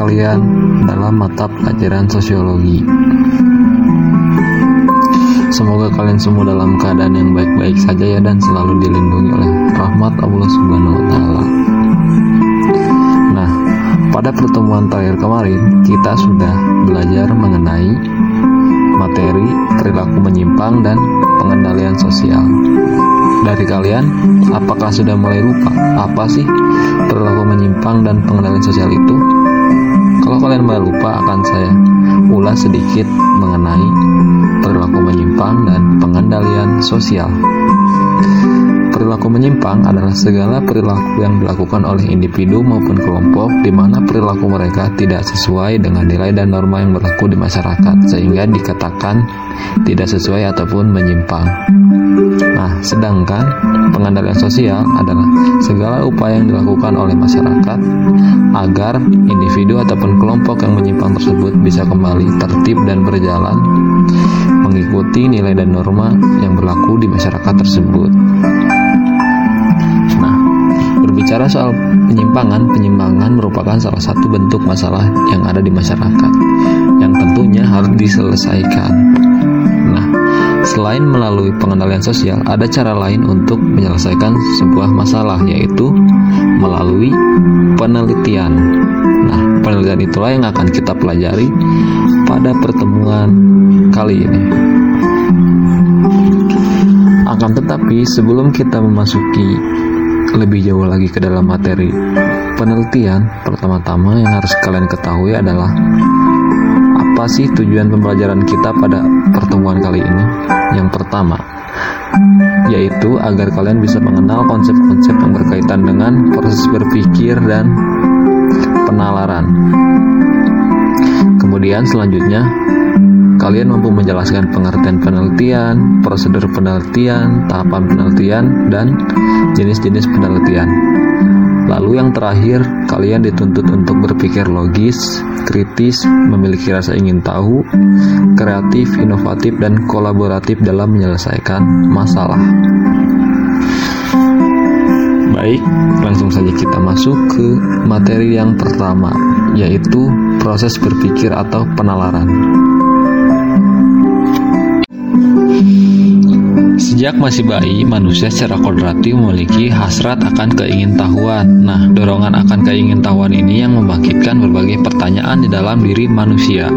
kalian dalam mata pelajaran sosiologi. Semoga kalian semua dalam keadaan yang baik-baik saja ya dan selalu dilindungi oleh rahmat Allah Subhanahu wa taala. Nah, pada pertemuan terakhir kemarin kita sudah belajar mengenai materi perilaku menyimpang dan pengendalian sosial. Dari kalian, apakah sudah mulai lupa apa sih perilaku menyimpang dan pengendalian sosial itu? Kalau kalian mulai lupa, akan saya ulas sedikit mengenai perilaku menyimpang dan pengendalian sosial. Perilaku menyimpang adalah segala perilaku yang dilakukan oleh individu maupun kelompok di mana perilaku mereka tidak sesuai dengan nilai dan norma yang berlaku di masyarakat sehingga dikatakan tidak sesuai ataupun menyimpang. Nah, sedangkan pengendalian sosial adalah segala upaya yang dilakukan oleh masyarakat agar individu ataupun kelompok yang menyimpang tersebut bisa kembali tertib dan berjalan mengikuti nilai dan norma yang berlaku di masyarakat tersebut. Nah, berbicara soal penyimpangan, penyimpangan merupakan salah satu bentuk masalah yang ada di masyarakat yang tentunya harus diselesaikan. Selain melalui pengendalian sosial, ada cara lain untuk menyelesaikan sebuah masalah yaitu melalui penelitian. Nah, penelitian itulah yang akan kita pelajari pada pertemuan kali ini. Akan tetapi, sebelum kita memasuki lebih jauh lagi ke dalam materi penelitian, pertama-tama yang harus kalian ketahui adalah apa sih tujuan pembelajaran kita pada pertemuan kali ini? Yang pertama, yaitu agar kalian bisa mengenal konsep-konsep yang berkaitan dengan proses berpikir dan penalaran. Kemudian selanjutnya kalian mampu menjelaskan pengertian penelitian, prosedur penelitian, tahapan penelitian, dan jenis-jenis penelitian. Lalu yang terakhir, kalian dituntut untuk berpikir logis, kritis, memiliki rasa ingin tahu, kreatif, inovatif, dan kolaboratif dalam menyelesaikan masalah. Baik, langsung saja kita masuk ke materi yang pertama, yaitu proses berpikir atau penalaran. Sejak masih bayi, manusia secara kodrati memiliki hasrat akan keingintahuan. Nah, dorongan akan keingintahuan ini yang membangkitkan berbagai pertanyaan di dalam diri manusia.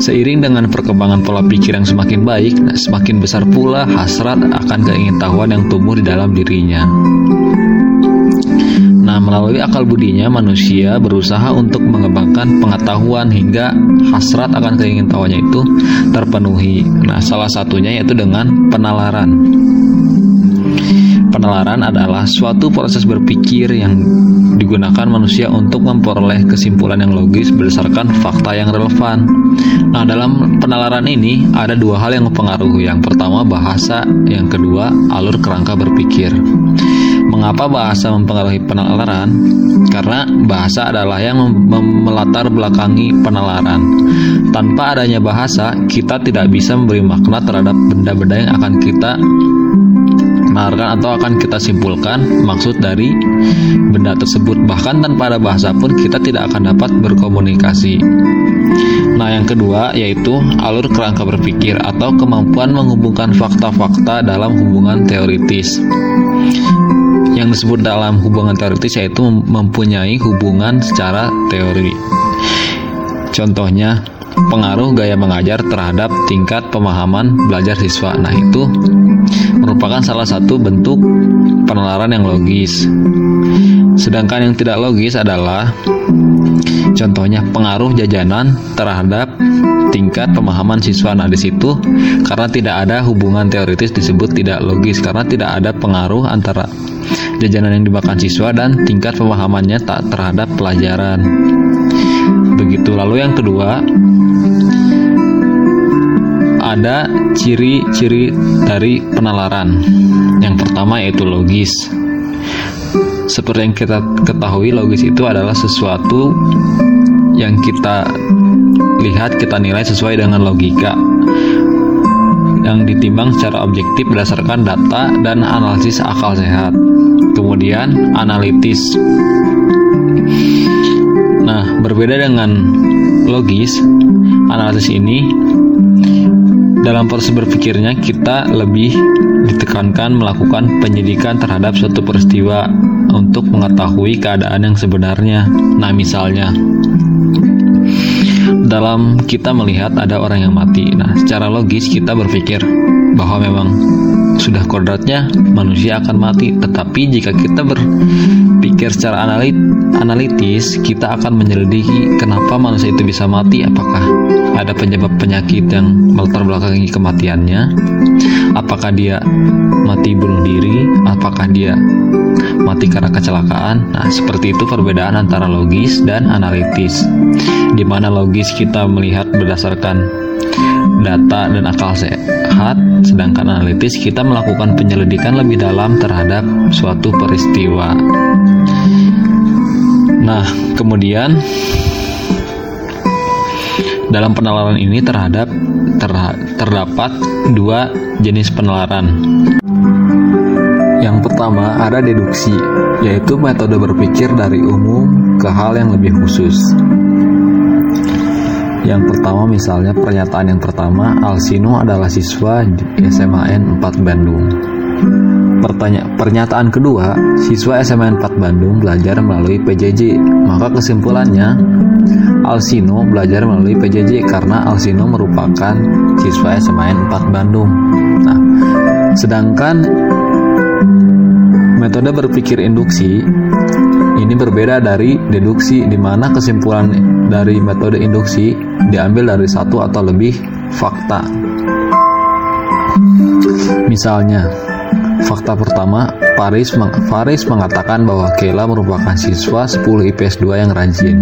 Seiring dengan perkembangan pola pikir yang semakin baik, semakin besar pula hasrat akan keingintahuan yang tumbuh di dalam dirinya. Nah, melalui akal budinya, manusia berusaha untuk mengembangkan pengetahuan hingga hasrat akan keingintahuannya itu terpenuhi. Nah, salah satunya yaitu dengan penalaran. Penalaran adalah suatu proses berpikir yang digunakan manusia untuk memperoleh kesimpulan yang logis berdasarkan fakta yang relevan. Nah, dalam penalaran ini ada dua hal yang mempengaruhi. Yang pertama bahasa, yang kedua alur kerangka berpikir. Mengapa bahasa mempengaruhi penalaran? Karena bahasa adalah yang melatar belakangi penalaran. Tanpa adanya bahasa, kita tidak bisa memberi makna terhadap benda-benda yang akan kita nalarkan atau akan kita simpulkan maksud dari benda tersebut. Bahkan tanpa ada bahasa pun kita tidak akan dapat berkomunikasi. Nah, yang kedua yaitu alur kerangka berpikir atau kemampuan menghubungkan fakta-fakta dalam hubungan teoritis yang disebut dalam hubungan teoritis yaitu mempunyai hubungan secara teori. Contohnya, pengaruh gaya mengajar terhadap tingkat pemahaman belajar siswa. Nah, itu merupakan salah satu bentuk penalaran yang logis. Sedangkan yang tidak logis adalah contohnya pengaruh jajanan terhadap tingkat pemahaman siswa. Nah, di situ karena tidak ada hubungan teoritis disebut tidak logis karena tidak ada pengaruh antara jajanan yang dimakan siswa dan tingkat pemahamannya tak terhadap pelajaran. Begitu lalu yang kedua ada ciri-ciri dari penalaran. Yang pertama yaitu logis. Seperti yang kita ketahui, logis itu adalah sesuatu yang kita lihat, kita nilai sesuai dengan logika yang ditimbang secara objektif berdasarkan data dan analisis akal sehat. Kemudian analitis. Nah, Berbeda dengan logis, analisis ini dalam proses berpikirnya kita lebih ditekankan melakukan penyidikan terhadap suatu peristiwa untuk mengetahui keadaan yang sebenarnya. Nah, misalnya dalam kita melihat ada orang yang mati. Nah, secara logis kita berpikir bahwa memang sudah kodratnya manusia akan mati. Tetapi jika kita berpikir secara analit, analitis, kita akan menyelidiki kenapa manusia itu bisa mati. Apakah ada penyebab penyakit yang melatar belakangi kematiannya? Apakah dia mati bunuh diri? Apakah dia mati karena kecelakaan? Nah, seperti itu perbedaan antara logis dan analitis. Di mana logis kita melihat berdasarkan data dan akal sehat, sedangkan analitis kita melakukan penyelidikan lebih dalam terhadap suatu peristiwa. Nah, kemudian dalam penalaran ini terhadap ter, terdapat dua jenis penalaran. Yang pertama ada deduksi, yaitu metode berpikir dari umum ke hal yang lebih khusus. Yang pertama misalnya pernyataan yang pertama Alsino adalah siswa SMAN 4 Bandung. Pertanya pernyataan kedua, siswa SMAN 4 Bandung belajar melalui PJJ. Maka kesimpulannya Alsino belajar melalui PJJ karena Alsino merupakan siswa SMAN 4 Bandung. Nah, sedangkan metode berpikir induksi ini berbeda dari deduksi di mana kesimpulan dari metode induksi diambil dari satu atau lebih fakta. Misalnya, fakta pertama, Faris, meng mengatakan bahwa Kela merupakan siswa 10 IPS 2 yang rajin.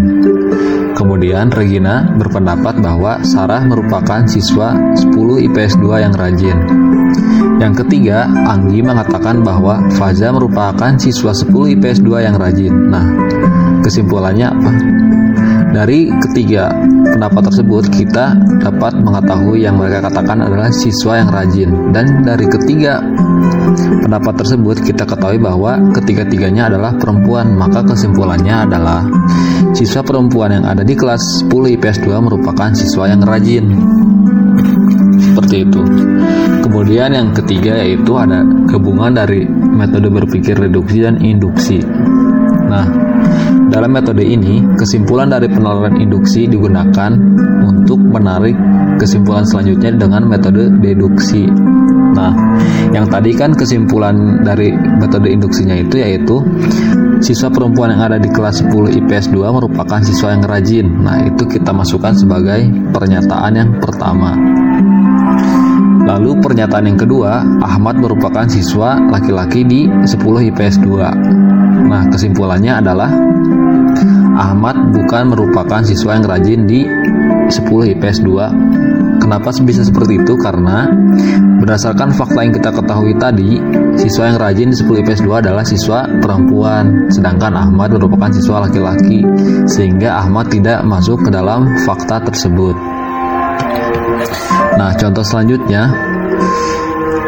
Kemudian Regina berpendapat bahwa Sarah merupakan siswa 10 IPS 2 yang rajin. Yang ketiga, Anggi mengatakan bahwa Faza merupakan siswa 10 IPS 2 yang rajin. Nah, kesimpulannya apa? Dari ketiga pendapat tersebut, kita dapat mengetahui yang mereka katakan adalah siswa yang rajin. Dan dari ketiga pendapat tersebut, kita ketahui bahwa ketiga-tiganya adalah perempuan. Maka kesimpulannya adalah siswa perempuan yang ada di kelas 10 IPS 2 merupakan siswa yang rajin. Seperti itu. Kemudian yang ketiga yaitu ada gabungan dari metode berpikir reduksi dan induksi. Nah, dalam metode ini, kesimpulan dari penalaran induksi digunakan untuk menarik kesimpulan selanjutnya dengan metode deduksi. Nah, yang tadi kan kesimpulan dari metode induksinya itu yaitu siswa perempuan yang ada di kelas 10 IPS 2 merupakan siswa yang rajin. Nah, itu kita masukkan sebagai pernyataan yang pertama. Lalu pernyataan yang kedua, Ahmad merupakan siswa laki-laki di 10 IPS 2. Nah, kesimpulannya adalah Ahmad bukan merupakan siswa yang rajin di 10 IPS 2. Kenapa bisa seperti itu? Karena berdasarkan fakta yang kita ketahui tadi, siswa yang rajin di 10 IPS 2 adalah siswa perempuan, sedangkan Ahmad merupakan siswa laki-laki, sehingga Ahmad tidak masuk ke dalam fakta tersebut. Nah, contoh selanjutnya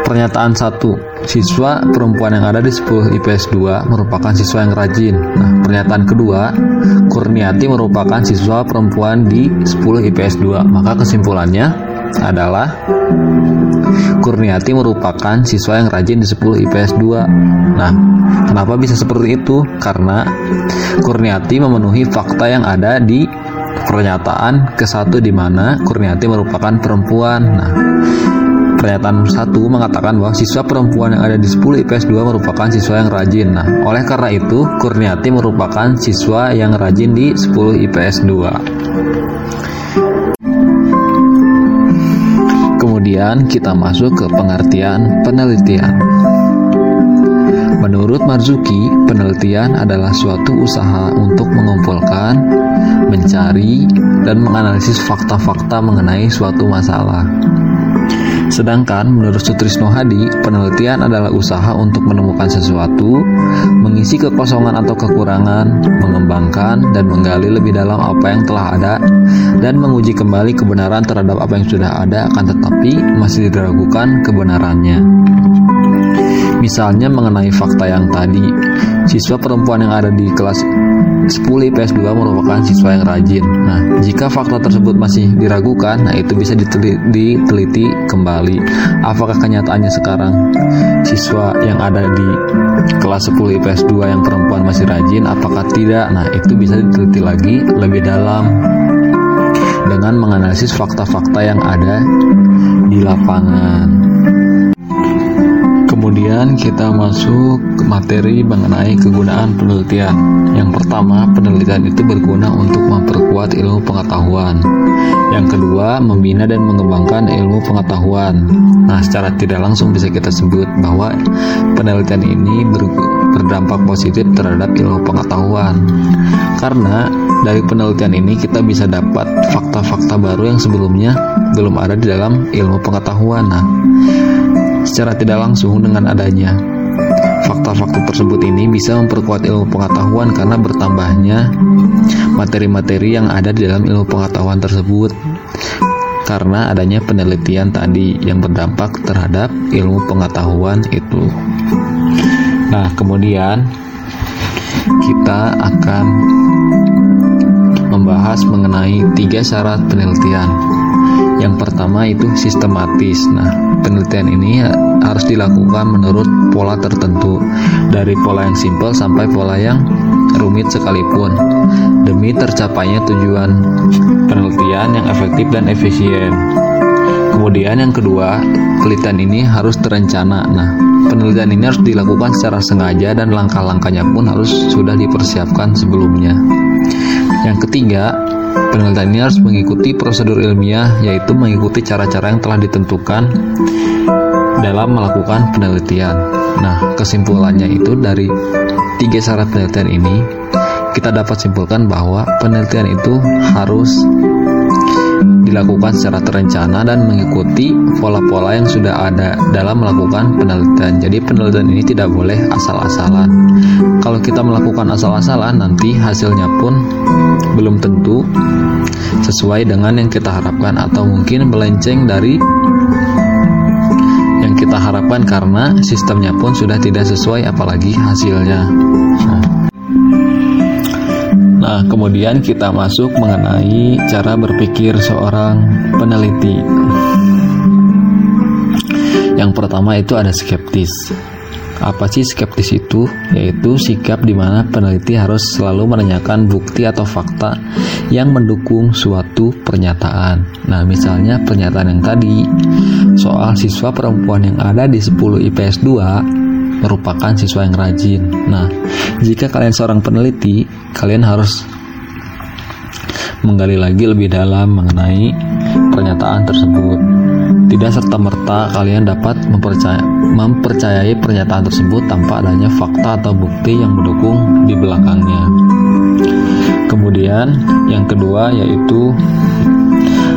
pernyataan satu siswa perempuan yang ada di 10 IPS 2 merupakan siswa yang rajin. Nah, pernyataan kedua, Kurniati merupakan siswa perempuan di 10 IPS 2. Maka kesimpulannya adalah Kurniati merupakan siswa yang rajin di 10 IPS 2. Nah, kenapa bisa seperti itu? Karena Kurniati memenuhi fakta yang ada di pernyataan ke satu di mana Kurniati merupakan perempuan. Nah, pernyataan satu mengatakan bahwa siswa perempuan yang ada di 10 IPS 2 merupakan siswa yang rajin. Nah, oleh karena itu Kurniati merupakan siswa yang rajin di 10 IPS 2. Kemudian kita masuk ke pengertian penelitian. Menurut Marzuki, penelitian adalah suatu usaha untuk mengumpulkan, mencari, dan menganalisis fakta-fakta mengenai suatu masalah. Sedangkan menurut Sutrisno Hadi, penelitian adalah usaha untuk menemukan sesuatu, mengisi kekosongan atau kekurangan, mengembangkan dan menggali lebih dalam apa yang telah ada, dan menguji kembali kebenaran terhadap apa yang sudah ada, akan tetapi masih diragukan kebenarannya. Misalnya mengenai fakta yang tadi, siswa perempuan yang ada di kelas 10 IPS 2 merupakan siswa yang rajin. Nah, jika fakta tersebut masih diragukan, nah itu bisa diteliti, diteliti kembali. Apakah kenyataannya sekarang siswa yang ada di kelas 10 IPS 2 yang perempuan masih rajin, apakah tidak? Nah, itu bisa diteliti lagi lebih dalam dengan menganalisis fakta-fakta yang ada di lapangan. Kemudian kita masuk ke materi mengenai kegunaan penelitian. Yang pertama, penelitian itu berguna untuk memperkuat ilmu pengetahuan. Yang kedua, membina dan mengembangkan ilmu pengetahuan. Nah, secara tidak langsung bisa kita sebut bahwa penelitian ini ber berdampak positif terhadap ilmu pengetahuan. Karena dari penelitian ini kita bisa dapat fakta-fakta baru yang sebelumnya belum ada di dalam ilmu pengetahuan. Nah, secara tidak langsung dengan adanya fakta-fakta tersebut ini bisa memperkuat ilmu pengetahuan karena bertambahnya materi-materi yang ada di dalam ilmu pengetahuan tersebut karena adanya penelitian tadi yang berdampak terhadap ilmu pengetahuan itu. Nah, kemudian kita akan membahas mengenai tiga syarat penelitian. Yang pertama itu sistematis. Nah, penelitian ini harus dilakukan menurut pola tertentu, dari pola yang simpel sampai pola yang rumit sekalipun, demi tercapainya tujuan penelitian yang efektif dan efisien. Kemudian yang kedua, penelitian ini harus terencana. Nah, penelitian ini harus dilakukan secara sengaja dan langkah-langkahnya pun harus sudah dipersiapkan sebelumnya. Yang ketiga, Penelitian ini harus mengikuti prosedur ilmiah, yaitu mengikuti cara-cara yang telah ditentukan dalam melakukan penelitian. Nah, kesimpulannya itu dari tiga syarat penelitian ini, kita dapat simpulkan bahwa penelitian itu harus dilakukan secara terencana dan mengikuti pola-pola yang sudah ada dalam melakukan penelitian. Jadi penelitian ini tidak boleh asal-asalan. Kalau kita melakukan asal-asalan nanti hasilnya pun belum tentu sesuai dengan yang kita harapkan atau mungkin melenceng dari yang kita harapkan karena sistemnya pun sudah tidak sesuai apalagi hasilnya. Nah, kemudian kita masuk mengenai cara berpikir seorang peneliti. Yang pertama itu ada skeptis. Apa sih skeptis itu? Yaitu sikap di mana peneliti harus selalu menanyakan bukti atau fakta yang mendukung suatu pernyataan. Nah, misalnya pernyataan yang tadi soal siswa perempuan yang ada di 10 IPS 2 merupakan siswa yang rajin. Nah, jika kalian seorang peneliti, kalian harus menggali lagi lebih dalam mengenai pernyataan tersebut. Tidak serta-merta kalian dapat mempercaya, mempercayai pernyataan tersebut tanpa adanya fakta atau bukti yang mendukung di belakangnya. Kemudian, yang kedua yaitu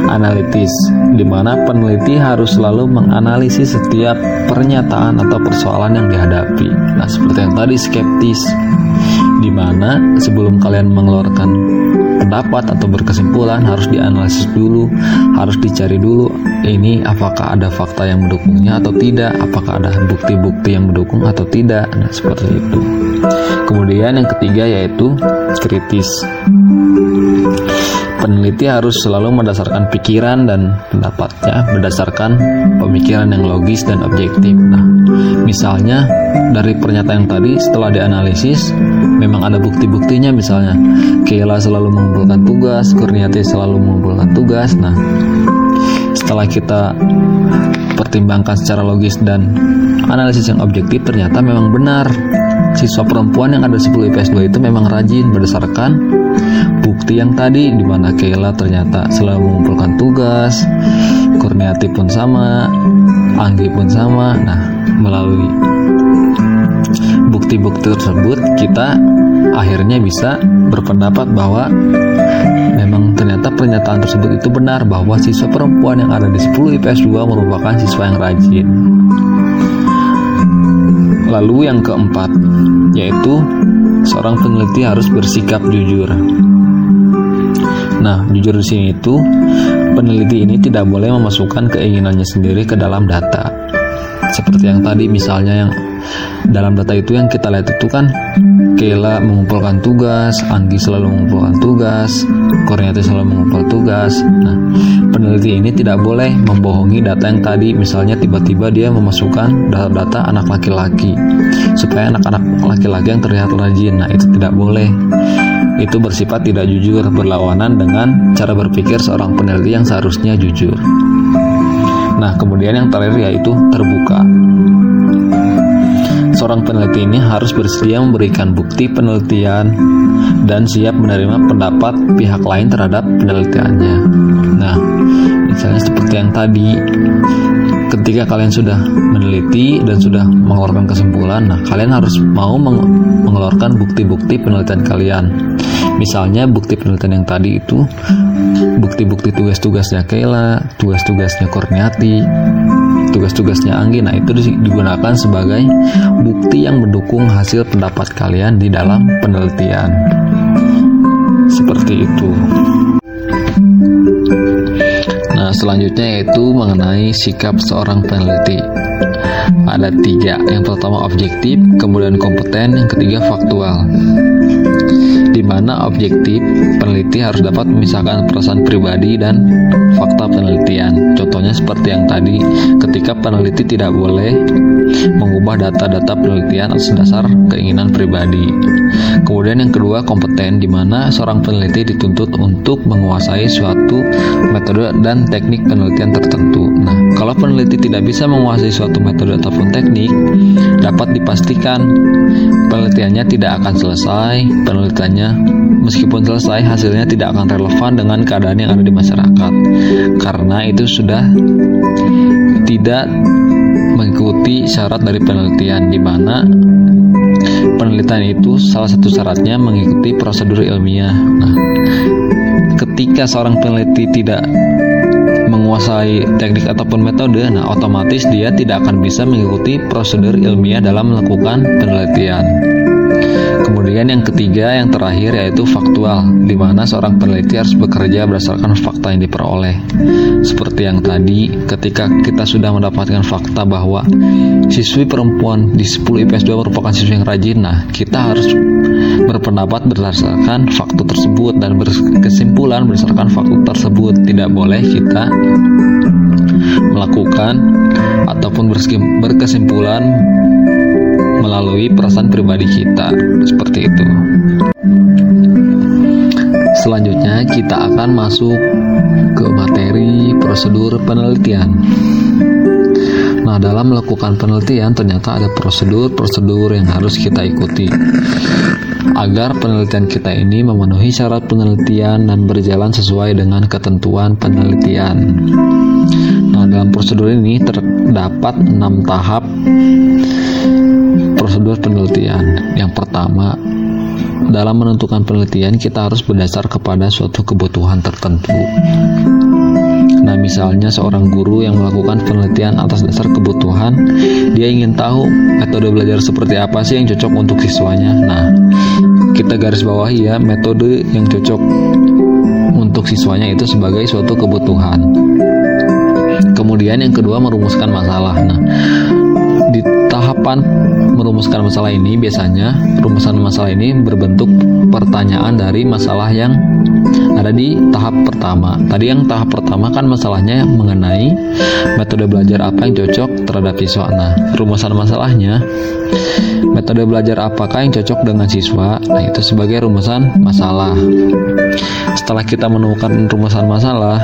analitis, di mana peneliti harus selalu menganalisis setiap pernyataan atau persoalan yang dihadapi. Nah, seperti yang tadi skeptis, di mana sebelum kalian mengeluarkan pendapat atau berkesimpulan harus dianalisis dulu, harus dicari dulu ini apakah ada fakta yang mendukungnya atau tidak, apakah ada bukti-bukti yang mendukung atau tidak. Nah, seperti itu. Kemudian yang ketiga yaitu kritis. Peneliti harus selalu mendasarkan pikiran dan pendapatnya berdasarkan pemikiran yang logis dan objektif. Nah, misalnya dari pernyataan yang tadi setelah dianalisis memang ada bukti-buktinya misalnya Kayla selalu mengumpulkan tugas, Kurniati selalu mengumpulkan tugas. Nah, setelah kita pertimbangkan secara logis dan analisis yang objektif ternyata memang benar siswa perempuan yang ada 10 IPS 2 itu memang rajin berdasarkan bukti yang tadi di mana Kayla ternyata selalu mengumpulkan tugas, Kurniati pun sama, Anggi pun sama. Nah, melalui bukti-bukti tersebut kita akhirnya bisa berpendapat bahwa memang ternyata pernyataan tersebut itu benar bahwa siswa perempuan yang ada di 10 IPS 2 merupakan siswa yang rajin. Lalu yang keempat, yaitu seorang peneliti harus bersikap jujur. Nah, jujur di sini itu peneliti ini tidak boleh memasukkan keinginannya sendiri ke dalam data. Seperti yang tadi misalnya yang dalam data itu yang kita lihat itu kan Kela mengumpulkan tugas, Anggi selalu mengumpulkan tugas, Korniati selalu mengumpulkan tugas. Nah, peneliti ini tidak boleh membohongi data yang tadi, misalnya tiba-tiba dia memasukkan data-data anak laki-laki supaya anak-anak laki-laki yang terlihat rajin. Nah, itu tidak boleh. Itu bersifat tidak jujur, berlawanan dengan cara berpikir seorang peneliti yang seharusnya jujur. Nah, kemudian yang terakhir yaitu terbuka seorang peneliti ini harus bersedia memberikan bukti penelitian dan siap menerima pendapat pihak lain terhadap penelitiannya. Nah, misalnya seperti yang tadi, ketika kalian sudah meneliti dan sudah mengeluarkan kesimpulan, nah kalian harus mau meng mengeluarkan bukti-bukti penelitian kalian. Misalnya bukti penelitian yang tadi itu bukti-bukti tugas-tugasnya Kayla, tugas-tugasnya Korniati, tugas-tugasnya Anggi. Nah, itu digunakan sebagai bukti yang mendukung hasil pendapat kalian di dalam penelitian. Seperti itu. Nah, selanjutnya yaitu mengenai sikap seorang peneliti. Ada tiga. Yang pertama objektif, kemudian kompeten, yang ketiga faktual di mana objektif peneliti harus dapat memisahkan perasaan pribadi dan fakta penelitian. Contohnya seperti yang tadi, ketika peneliti tidak boleh mengubah data-data penelitian atas dasar keinginan pribadi. Kemudian yang kedua, kompeten di mana seorang peneliti dituntut untuk menguasai suatu metode dan teknik penelitian tertentu. Nah, kalau peneliti tidak bisa menguasai suatu metode ataupun teknik, dapat dipastikan penelitiannya tidak akan selesai, penelitiannya meskipun selesai hasilnya tidak akan relevan dengan keadaan yang ada di masyarakat karena itu sudah tidak mengikuti syarat dari penelitian di mana penelitian itu salah satu syaratnya mengikuti prosedur ilmiah. Nah, ketika seorang peneliti tidak menguasai teknik ataupun metode, nah otomatis dia tidak akan bisa mengikuti prosedur ilmiah dalam melakukan penelitian. Kemudian yang ketiga, yang terakhir yaitu faktual, di mana seorang peneliti harus bekerja berdasarkan fakta yang diperoleh. Seperti yang tadi, ketika kita sudah mendapatkan fakta bahwa siswi perempuan di 10 IPS 2 merupakan siswi yang rajin, nah kita harus berpendapat berdasarkan fakta tersebut dan berkesimpulan berdasarkan fakta tersebut. Tidak boleh kita melakukan ataupun berkesimpulan melalui perasaan pribadi kita. Seperti itu. Selanjutnya kita akan masuk ke materi prosedur penelitian. Nah, dalam melakukan penelitian ternyata ada prosedur-prosedur yang harus kita ikuti. Agar penelitian kita ini memenuhi syarat penelitian dan berjalan sesuai dengan ketentuan penelitian. Nah, dalam prosedur ini terdapat enam tahap prosedur penelitian. Yang pertama, dalam menentukan penelitian kita harus berdasar kepada suatu kebutuhan tertentu. Nah, misalnya seorang guru yang melakukan penelitian atas dasar kebutuhan, dia ingin tahu metode belajar seperti apa sih yang cocok untuk siswanya. Nah, kita garis bawahi ya, metode yang cocok untuk siswanya itu sebagai suatu kebutuhan. Kemudian yang kedua merumuskan masalah. Nah, tahapan merumuskan masalah ini biasanya rumusan masalah ini berbentuk pertanyaan dari masalah yang ada di tahap pertama. Tadi yang tahap pertama kan masalahnya mengenai metode belajar apa yang cocok terhadap siswa. Nah, rumusan masalahnya metode belajar apakah yang cocok dengan siswa? Nah, itu sebagai rumusan masalah. Setelah kita menemukan rumusan masalah,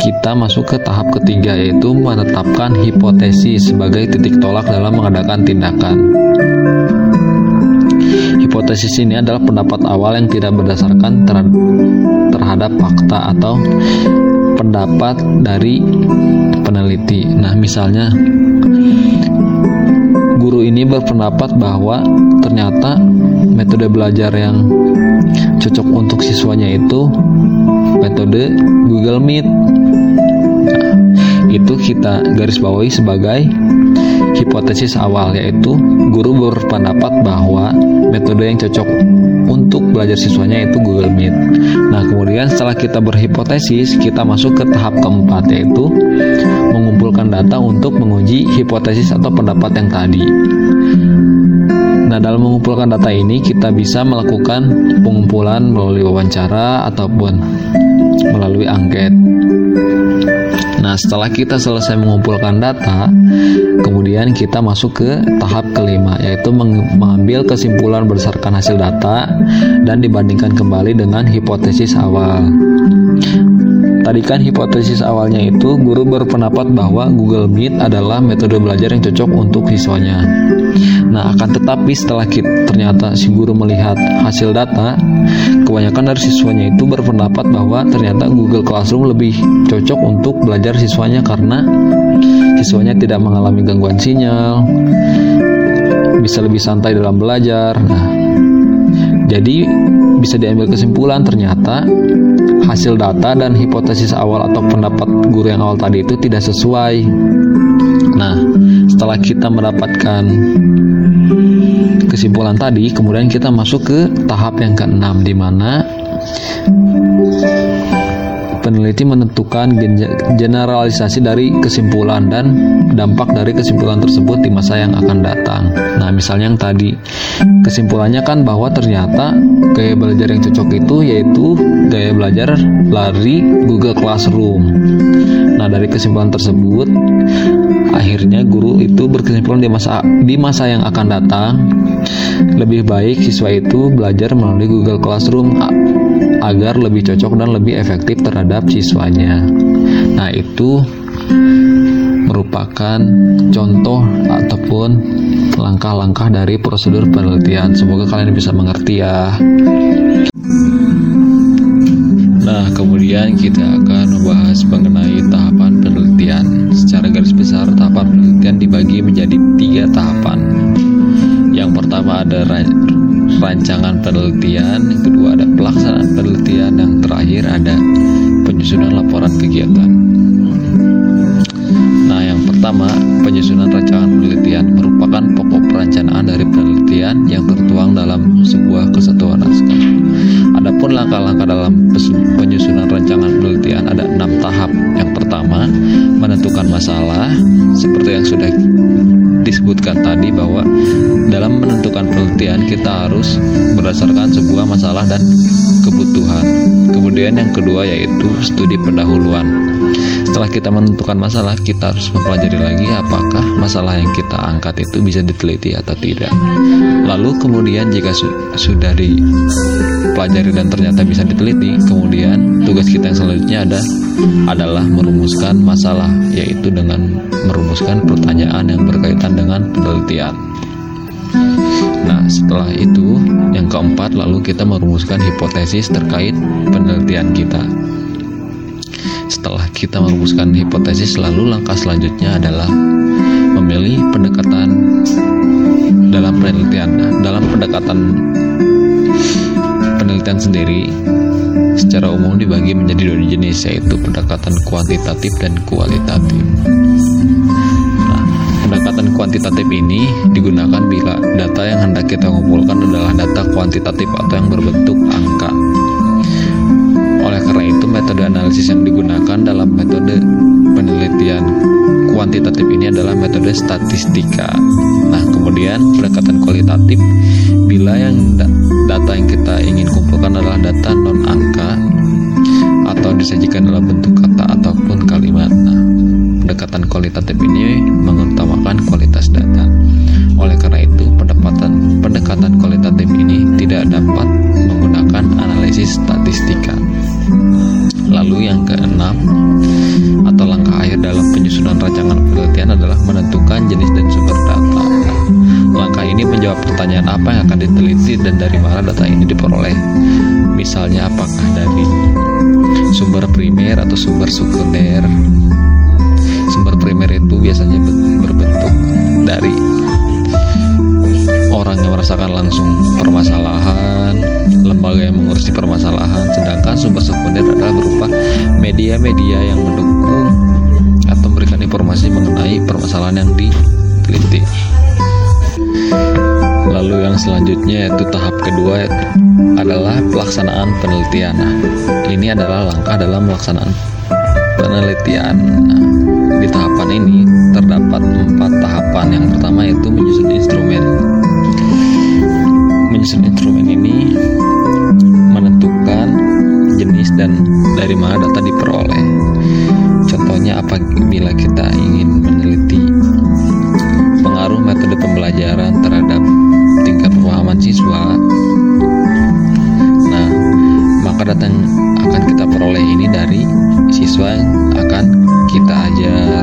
kita masuk ke tahap ketiga yaitu menetapkan hipotesis sebagai titik tolak dalam mengadakan tindakan. Hipotesis ini adalah pendapat awal yang tidak berdasarkan terhadap fakta atau pendapat dari peneliti. Nah, misalnya guru ini berpendapat bahwa ternyata metode belajar yang cocok untuk siswanya itu metode Google Meet itu kita garis bawahi sebagai hipotesis awal yaitu guru berpendapat bahwa metode yang cocok untuk belajar siswanya yaitu Google Meet. Nah, kemudian setelah kita berhipotesis, kita masuk ke tahap keempat yaitu mengumpulkan data untuk menguji hipotesis atau pendapat yang tadi. Nah, dalam mengumpulkan data ini kita bisa melakukan pengumpulan melalui wawancara ataupun melalui angket. Nah, setelah kita selesai mengumpulkan data, kemudian kita masuk ke tahap kelima, yaitu mengambil kesimpulan berdasarkan hasil data dan dibandingkan kembali dengan hipotesis awal. Tadi kan hipotesis awalnya itu guru berpendapat bahwa Google Meet adalah metode belajar yang cocok untuk siswanya. Nah, akan tetapi setelah kita, ternyata si guru melihat hasil data, kebanyakan dari siswanya itu berpendapat bahwa ternyata Google Classroom lebih cocok untuk belajar siswanya karena siswanya tidak mengalami gangguan sinyal, bisa lebih santai dalam belajar. Nah, jadi bisa diambil kesimpulan ternyata hasil data dan hipotesis awal atau pendapat guru yang awal tadi itu tidak sesuai. Nah, setelah kita mendapatkan kesimpulan tadi, kemudian kita masuk ke tahap yang keenam di mana peneliti menentukan generalisasi dari kesimpulan dan dampak dari kesimpulan tersebut di masa yang akan datang. Nah, misalnya yang tadi kesimpulannya kan bahwa ternyata gaya belajar yang cocok itu yaitu gaya belajar lari Google Classroom. Nah, dari kesimpulan tersebut akhirnya guru itu berkesimpulan di masa di masa yang akan datang lebih baik siswa itu belajar melalui Google Classroom agar lebih cocok dan lebih efektif terhadap siswanya. Nah, itu merupakan contoh ataupun langkah-langkah dari prosedur penelitian. Semoga kalian bisa mengerti ya. Nah, kemudian kita akan membahas mengenai tahapan penelitian. Secara garis besar, tahapan penelitian dibagi menjadi tiga tahapan. Yang pertama ada rancangan penelitian, kedua ada pelaksanaan penelitian, yang terakhir ada penyusunan laporan kegiatan. Nah, yang pertama, penyusunan rancangan penelitian merupakan perencanaan dari penelitian yang tertuang dalam sebuah kesatuan naskah. Adapun langkah-langkah dalam penyusunan rancangan penelitian ada enam tahap. Yang pertama, menentukan masalah, seperti yang sudah disebutkan tadi bahwa dalam menentukan penelitian kita harus berdasarkan sebuah masalah dan kebutuhan. Kemudian yang kedua yaitu studi pendahuluan. Setelah kita menentukan masalah, kita harus mempelajari lagi apakah masalah yang kita angkat itu bisa diteliti atau tidak. Lalu kemudian jika su sudah dipelajari dan ternyata bisa diteliti, kemudian tugas kita yang selanjutnya ada adalah merumuskan masalah, yaitu dengan merumuskan pertanyaan yang berkaitan dengan penelitian. Nah, setelah itu, yang keempat, lalu kita merumuskan hipotesis terkait penelitian kita. Setelah kita merumuskan hipotesis, lalu langkah selanjutnya adalah memilih pendekatan dalam penelitian. Dalam pendekatan penelitian sendiri, secara umum dibagi menjadi dua jenis, yaitu pendekatan kuantitatif dan kualitatif. Pendekatan kuantitatif ini digunakan bila data yang hendak kita kumpulkan adalah data kuantitatif atau yang berbentuk angka. Oleh karena itu, metode analisis yang digunakan dalam metode penelitian kuantitatif ini adalah metode statistika. Nah, kemudian pendekatan kualitatif bila yang data yang kita ingin kumpulkan adalah data non angka atau disajikan dalam bentuk kata ataupun kalimat. Nah, pendekatan kualitatif ini mengutamakan kualitas data. Oleh karena itu, pendekatan pendekatan kualitatif ini tidak dapat menggunakan analisis statistika. Lalu yang keenam atau langkah akhir dalam penyusunan rancangan penelitian adalah menentukan jenis dan sumber data. Langkah ini menjawab pertanyaan apa yang akan diteliti dan dari mana data ini diperoleh. Misalnya apakah dari sumber primer atau sumber sekunder sumber primer itu biasanya berbentuk dari yang merasakan langsung permasalahan, lembaga yang mengurusi permasalahan, sedangkan sumber sekunder adalah berupa media-media yang mendukung atau memberikan informasi mengenai permasalahan yang diteliti. Lalu yang selanjutnya yaitu tahap kedua adalah pelaksanaan penelitian. Nah, ini adalah langkah dalam pelaksanaan penelitian. Nah, di tahapan ini terdapat empat tahapan. Yang pertama yaitu menyusun instrumen. Menyusun instrumen ini menentukan jenis dan dari mana data diperoleh. Contohnya apabila kita ingin meneliti pengaruh metode pembelajaran terhadap tingkat pemahaman siswa. Nah, maka data yang akan kita peroleh ini dari siswa yang akan kita ajar.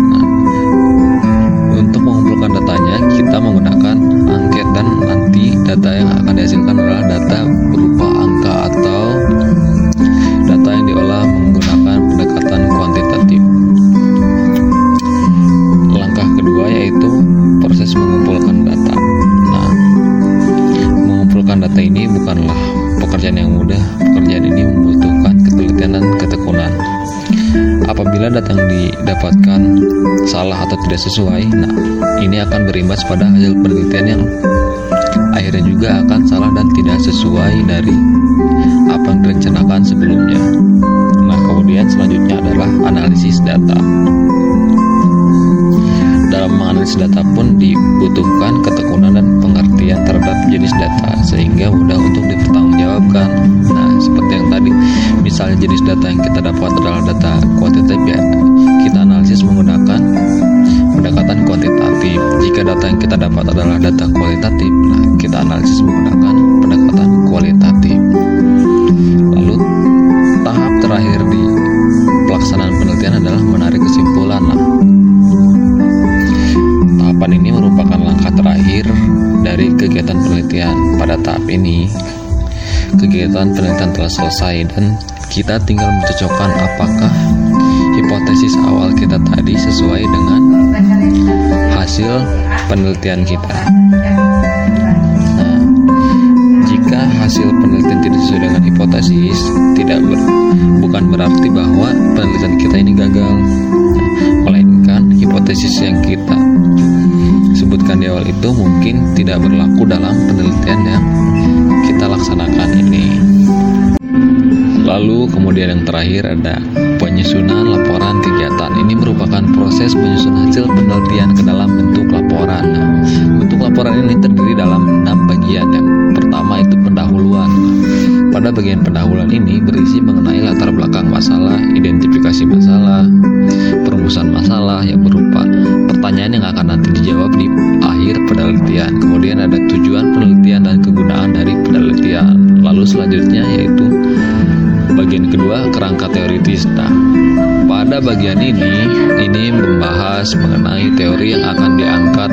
Nah, untuk mengumpulkan datanya, kita menggunakan nanti data yang akan dihasilkan adalah data berupa angka atau data yang diolah menggunakan pendekatan kuantitatif. Langkah kedua yaitu proses mengumpulkan data. Nah, mengumpulkan data ini bukanlah pekerjaan yang mudah. Pekerjaan ini membutuhkan ketelitian dan ketekunan. Apabila data yang didapatkan salah atau tidak sesuai, nah ini akan berimbas pada hasil penelitian yang akhirnya juga akan salah dan tidak sesuai dari apa yang direncanakan sebelumnya. Nah, kemudian selanjutnya adalah analisis data. Dalam menganalisis data pun dibutuhkan ketekunan dan pengertian terhadap jenis data sehingga mudah untuk dipertanggungjawabkan. Nah, seperti yang tadi, misalnya jenis data yang kita dapat adalah data kuantitatif ya, kita analisis menggunakan pendekatan kuantitatif. Jika data yang kita dapat adalah data kualitatif, kita analisis menggunakan pendekatan kualitatif. Lalu tahap terakhir di pelaksanaan penelitian adalah menarik kesimpulan. Nah, tahapan ini merupakan langkah terakhir dari kegiatan penelitian. Pada tahap ini, kegiatan penelitian telah selesai dan kita tinggal mencocokkan apakah hipotesis awal kita tadi sesuai dengan hasil penelitian kita. Hasil penelitian tidak sesuai dengan hipotesis, tidak ber, bukan berarti bahwa penelitian kita ini gagal, melainkan hipotesis yang kita sebutkan di awal itu mungkin tidak berlaku dalam penelitian yang kita laksanakan ini. Lalu kemudian yang terakhir ada penyusunan laporan kegiatan. Ini merupakan proses menyusun hasil penelitian ke dalam bentuk laporan. Bentuk laporan ini terdiri dalam enam bagian. Yang pertama itu pendahuluan. Pada bagian pendahuluan ini berisi mengenai latar belakang masalah, identifikasi masalah, perumusan masalah yang berupa pertanyaan yang akan nanti dijawab di akhir penelitian. Kemudian ada tujuan penelitian dan kegunaan dari penelitian. Lalu selanjutnya yaitu bagian kedua kerangka teoritis. Nah, pada bagian ini ini membahas mengenai teori yang akan diangkat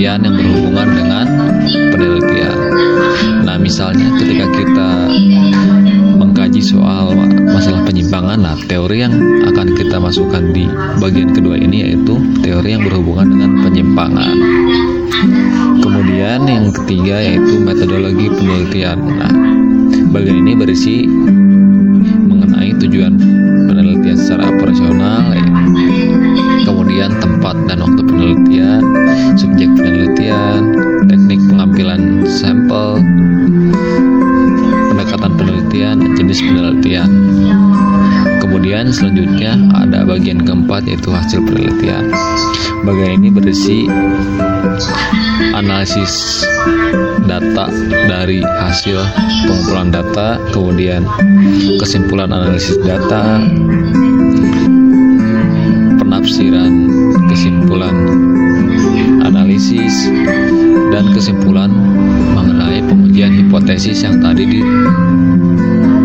penelitian yang berhubungan dengan penelitian. Nah, misalnya ketika kita mengkaji soal masalah penyimpangan, nah teori yang akan kita masukkan di bagian kedua ini yaitu teori yang berhubungan dengan penyimpangan. Kemudian yang ketiga yaitu metodologi penelitian. Nah, bagian ini berisi mengenai tujuan penelitian secara operasional, ya. kemudian tempat dan waktu penelitian, subjek sampel, pendekatan penelitian, jenis penelitian. Kemudian selanjutnya ada bagian keempat yaitu hasil penelitian. Bagian ini berisi analisis data dari hasil pengumpulan data, kemudian kesimpulan analisis data, penafsiran kesimpulan analisis, dan kesimpulan hipotesis yang tadi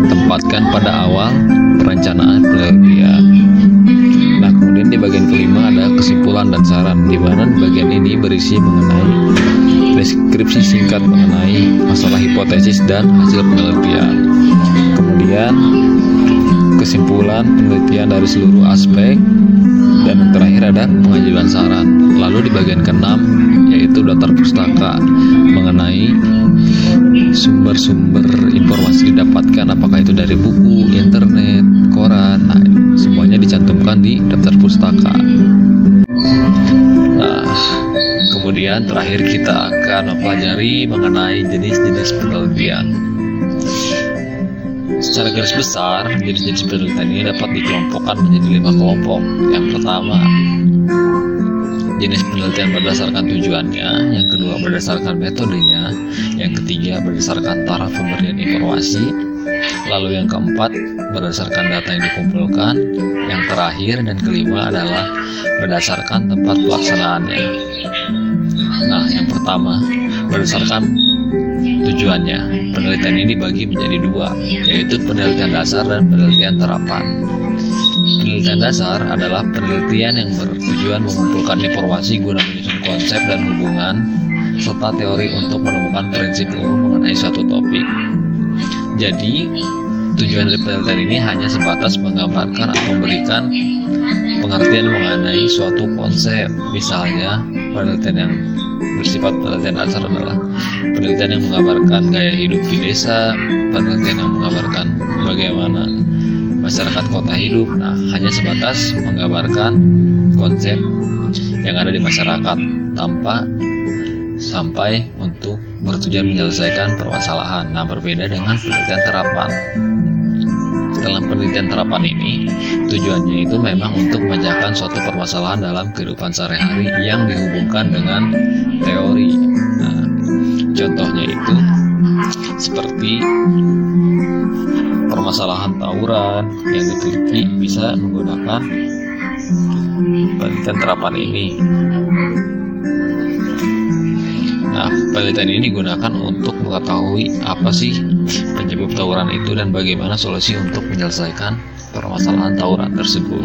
ditempatkan pada awal perencanaan penelitian. Nah, kemudian di bagian kelima ada kesimpulan dan saran, di mana bagian ini berisi mengenai deskripsi singkat mengenai masalah hipotesis dan hasil penelitian. Kemudian kesimpulan penelitian dari seluruh aspek dan yang terakhir ada pengajuan saran. Lalu di bagian keenam yaitu daftar pustaka mengenai sumber-sumber informasi didapatkan apakah itu dari buku, internet, koran. Nah, semuanya dicantumkan di daftar pustaka. Nah, Kemudian terakhir kita akan mempelajari mengenai jenis-jenis penelitian. Secara garis besar, jenis-jenis penelitian ini dapat dikelompokkan menjadi lima kelompok. Yang pertama, jenis penelitian berdasarkan tujuannya, yang kedua berdasarkan metodenya, yang ketiga berdasarkan taraf pemberian informasi, lalu yang keempat berdasarkan data yang dikumpulkan, yang terakhir dan kelima adalah berdasarkan tempat pelaksanaannya. Nah, yang pertama berdasarkan tujuannya. Penelitian ini dibagi menjadi dua, yaitu penelitian dasar dan penelitian terapan. Penelitian dasar adalah penelitian yang bertujuan mengumpulkan informasi guna menyusun konsep dan hubungan serta teori untuk menemukan prinsip umum mengenai suatu topik. Jadi, tujuan dari penelitian ini hanya sebatas menggambarkan atau memberikan pengertian mengenai suatu konsep. Misalnya, penelitian yang bersifat penelitian dasar adalah penelitian yang menggambarkan gaya hidup di desa, penelitian yang menggambarkan bagaimana masyarakat kota hidup. Nah, hanya sebatas menggambarkan konsep yang ada di masyarakat tanpa sampai untuk bertujuan menyelesaikan permasalahan. Nah, berbeda dengan penelitian terapan. Dalam penelitian terapan ini, tujuannya itu memang untuk memecahkan suatu permasalahan dalam kehidupan sehari-hari yang dihubungkan dengan teori. Nah, contohnya itu seperti permasalahan tawuran yang diteliti bisa menggunakan penelitian terapan ini. Nah, penelitian ini digunakan untuk mengetahui apa sih penyebab tawuran itu dan bagaimana solusi untuk menyelesaikan permasalahan tawuran tersebut.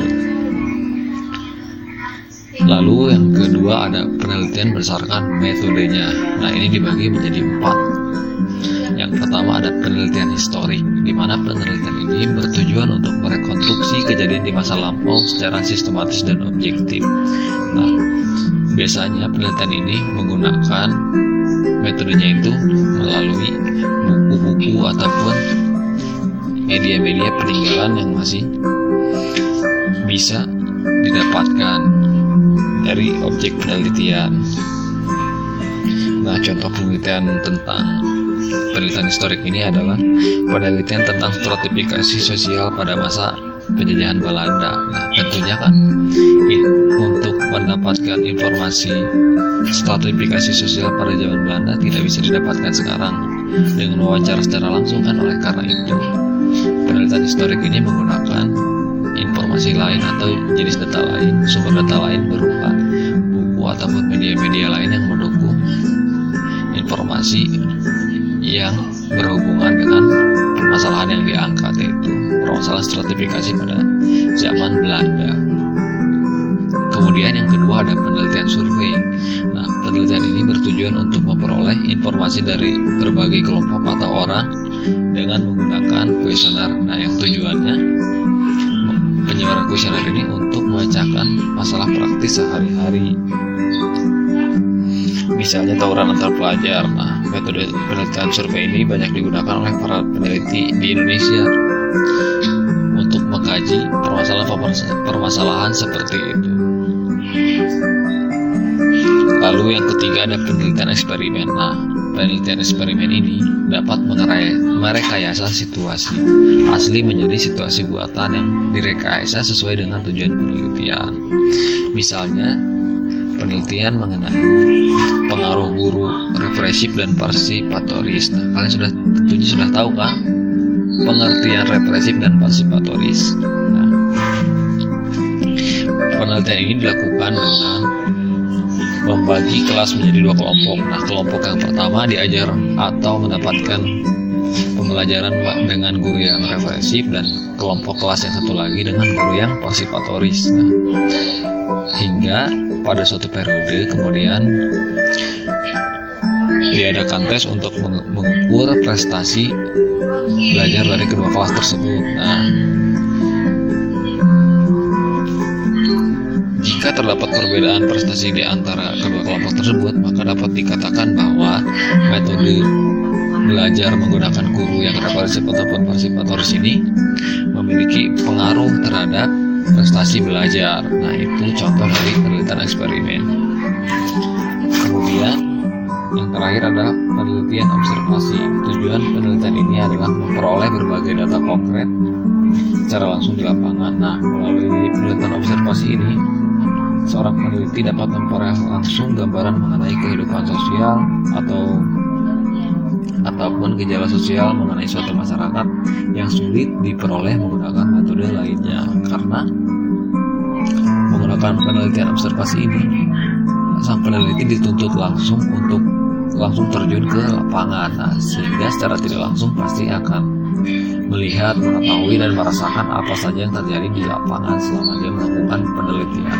Lalu yang kedua ada penelitian berdasarkan metodenya. Nah ini dibagi menjadi empat. Yang pertama ada penelitian historik, di mana penelitian ini bertujuan untuk merekonstruksi kejadian di masa lampau secara sistematis dan objektif. Nah, Biasanya penelitian ini menggunakan metodenya itu melalui buku-buku ataupun media-media peninggalan yang masih bisa didapatkan dari objek penelitian. Nah, contoh penelitian tentang penelitian historik ini adalah penelitian tentang stratifikasi sosial pada masa penjajahan Belanda. Nah, tentunya kan untuk mendapatkan informasi stratifikasi sosial pada zaman Belanda tidak bisa didapatkan sekarang dengan wawancara secara langsung kan oleh karena itu penelitian historik ini menggunakan informasi lain atau jenis data lain sumber data lain berupa buku ataupun media-media lain yang mendukung informasi yang berhubungan dengan permasalahan yang diangkat yaitu permasalahan stratifikasi pada zaman Belanda. Kemudian yang kedua ada penelitian survei. Nah, penelitian ini bertujuan untuk memperoleh informasi dari berbagai kelompok atau orang dengan menggunakan kuesioner. Nah, yang tujuannya penyebaran kuesioner ini untuk memecahkan masalah praktis sehari-hari. Misalnya tawuran antar pelajar. Nah, metode penelitian survei ini banyak digunakan oleh para peneliti di Indonesia untuk mengkaji permasalahan-permasalahan seperti itu. Lalu yang ketiga ada penelitian eksperimen. Nah, penelitian eksperimen ini dapat merekayasa situasi asli menjadi situasi buatan yang direkayasa sesuai dengan tujuan penelitian. Misalnya, penelitian mengenai pengaruh guru represif dan parsipatoris. Nah, kalian sudah tentunya sudah tahu kan pengertian represif dan parsipatoris. Nah, penelitian ini dilakukan dengan membagi kelas menjadi dua kelompok. Nah, kelompok yang pertama diajar atau mendapatkan pembelajaran dengan guru yang represif dan kelompok kelas yang satu lagi dengan guru yang parsipatoris. Nah, hingga pada suatu periode kemudian diadakan tes untuk mengukur prestasi belajar dari kedua kelas tersebut. Nah, Jika terdapat perbedaan prestasi di antara kedua kelompok tersebut, maka dapat dikatakan bahwa metode belajar menggunakan guru yang represif ataupun parsipatoris ini memiliki pengaruh terhadap prestasi belajar. Nah, itu contoh dari penelitian eksperimen. kemudian yang terakhir adalah penelitian observasi. Tujuan penelitian ini adalah memperoleh berbagai data konkret secara langsung di lapangan. Nah, melalui penelitian observasi ini, seorang peneliti dapat memperoleh langsung gambaran mengenai kehidupan sosial atau ataupun gejala sosial mengenai suatu masyarakat yang sulit diperoleh menggunakan metode lainnya karena menggunakan penelitian observasi ini sang peneliti dituntut langsung untuk langsung terjun ke lapangan nah, sehingga secara tidak langsung pasti akan melihat, mengetahui dan merasakan apa saja yang terjadi di lapangan selama dia melakukan penelitian.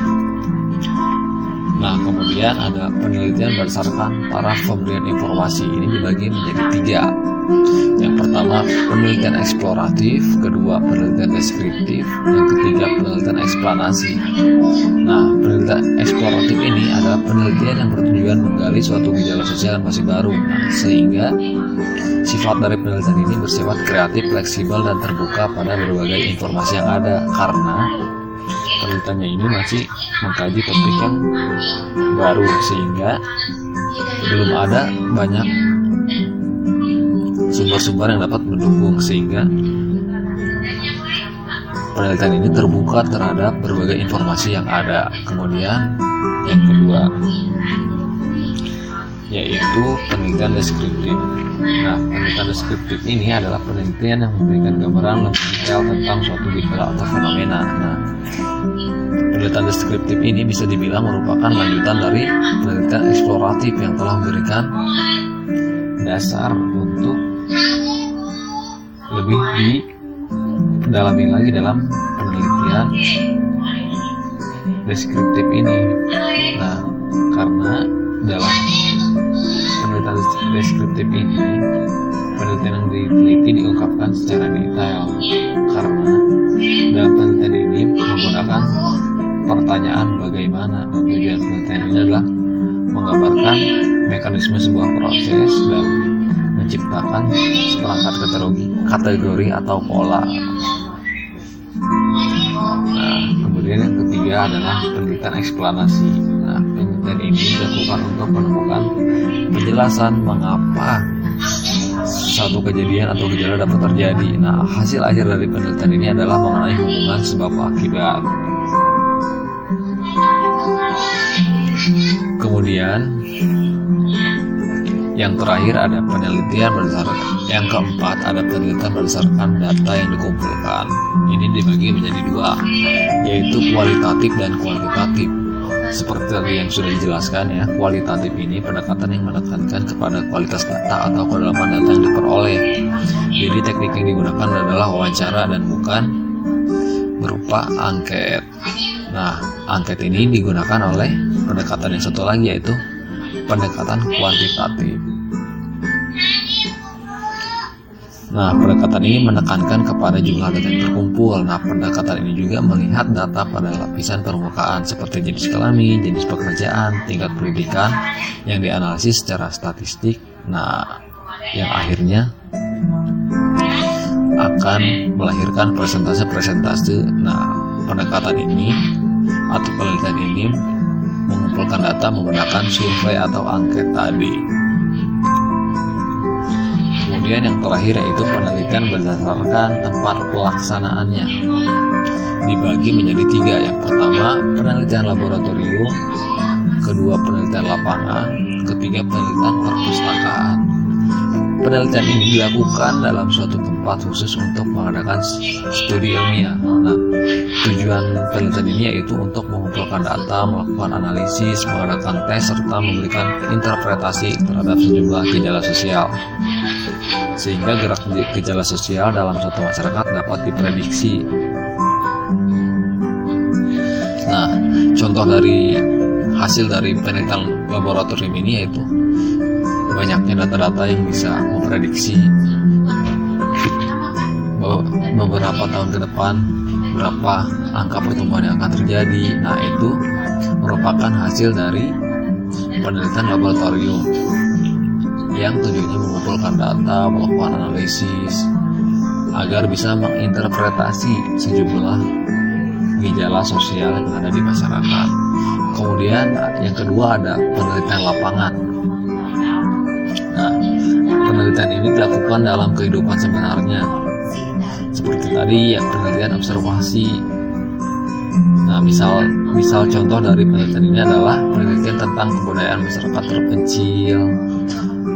Nah, kemudian ada penelitian berdasarkan taraf pemberian informasi. Ini dibagi menjadi tiga. Yang pertama, penelitian eksploratif, kedua, penelitian deskriptif, yang ketiga, penelitian eksplanasi. Nah, penelitian eksploratif ini adalah penelitian yang bertujuan menggali suatu gejala sosial yang masih baru, nah, sehingga sifat dari penelitian ini bersifat kreatif, fleksibel, dan terbuka pada berbagai informasi yang ada, karena penelitiannya ini masih mengkaji topik yang baru sehingga belum ada banyak sumber-sumber yang dapat mendukung sehingga penelitian ini terbuka terhadap berbagai informasi yang ada. Kemudian yang kedua yaitu penelitian deskriptif. Nah penelitian deskriptif ini adalah penelitian yang memberikan gambaran lebih detail tentang suatu gejala atau fenomena. Nah penelitian deskriptif ini bisa dibilang merupakan lanjutan dari penelitian eksploratif yang telah memberikan dasar untuk lebih didalami lagi dalam penelitian deskriptif ini. Nah, karena dalam penelitian deskriptif ini penelitian yang diteliti diungkapkan secara detail karena dalam penelitian ini menggunakan pertanyaan bagaimana tujuan penelitian ini adalah menggambarkan mekanisme sebuah proses dan menciptakan seperangkat kategori, kategori atau pola. Nah, kemudian yang ketiga adalah penelitian eksplanasi. Nah, penelitian ini dilakukan untuk menemukan penjelasan mengapa satu kejadian atau gejala dapat terjadi. Nah, hasil akhir dari penelitian ini adalah mengenai hubungan sebab akibat. Kemudian yang terakhir ada penelitian berdasarkan yang keempat ada penelitian berdasarkan data yang dikumpulkan. Ini dibagi menjadi dua, yaitu kualitatif dan kuantitatif. Seperti yang sudah dijelaskan ya, kualitatif ini pendekatan yang menekankan kepada kualitas data atau kedalaman data yang diperoleh. Jadi teknik yang digunakan adalah wawancara dan bukan berupa angket. Nah, angket ini digunakan oleh pendekatan yang satu lagi yaitu pendekatan kuantitatif. Nah, pendekatan ini menekankan kepada jumlah data yang terkumpul. Nah, pendekatan ini juga melihat data pada lapisan permukaan seperti jenis kelamin, jenis pekerjaan, tingkat pendidikan yang dianalisis secara statistik. Nah, yang akhirnya akan melahirkan presentase-presentase. Nah, pendekatan ini atau penelitian ini mengumpulkan data menggunakan survei atau angket tadi. Kemudian yang terakhir yaitu penelitian berdasarkan tempat pelaksanaannya. Dibagi menjadi tiga. Yang pertama penelitian laboratorium, kedua penelitian lapangan, ketiga penelitian perpustakaan. Penelitian ini dilakukan dalam suatu tempat khusus untuk mengadakan studi ilmiah. Nah, tujuan penelitian ini yaitu untuk mengumpulkan data, melakukan analisis, mengadakan tes, serta memberikan interpretasi terhadap sejumlah gejala sosial. Sehingga gerak gejala sosial dalam suatu masyarakat dapat diprediksi. Nah, contoh dari hasil dari penelitian laboratorium ini yaitu banyaknya data-data yang bisa memprediksi beberapa tahun ke depan berapa angka pertumbuhan yang akan terjadi. Nah, itu merupakan hasil dari penelitian laboratorium yang tujuannya mengumpulkan data, melakukan analisis agar bisa menginterpretasi sejumlah gejala sosial yang ada di masyarakat. Kemudian yang kedua ada penelitian lapangan. Nah, penelitian ini dilakukan dalam kehidupan sebenarnya. Seperti tadi ya penelitian observasi. Nah, misal misal contoh dari penelitian ini adalah penelitian tentang kebudayaan masyarakat terpencil,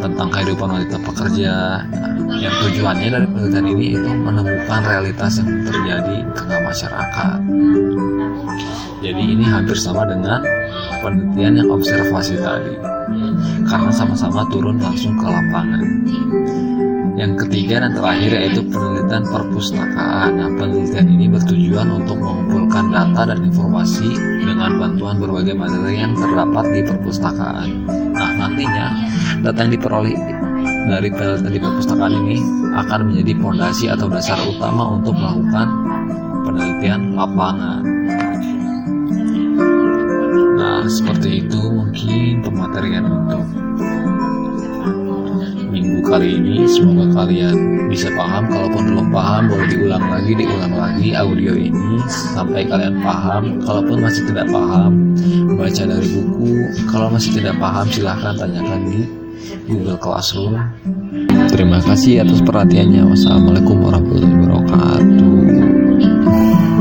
tentang kehidupan wanita pekerja. Nah, yang tujuannya dari penelitian ini itu menemukan realitas yang terjadi di tengah masyarakat. Jadi ini hampir sama dengan penelitian yang observasi tadi, karena sama-sama turun langsung ke lapangan. Yang ketiga dan terakhir yaitu penelitian perpustakaan. Nah, penelitian ini bertujuan untuk mengumpulkan data dan informasi dengan bantuan berbagai materi yang terdapat di perpustakaan. Nah, nantinya data yang diperoleh dari penelitian di perpustakaan ini akan menjadi fondasi atau dasar utama untuk melakukan penelitian lapangan. Nah, seperti itu mungkin pematerian untuk kali ini. Semoga kalian bisa paham. Kalaupun belum paham, boleh diulang lagi, diulang lagi audio ini sampai kalian paham. Kalaupun masih tidak paham, baca dari buku. Kalau masih tidak paham, silahkan tanyakan di Google Classroom. Terima kasih atas perhatiannya. Wassalamualaikum warahmatullahi wabarakatuh.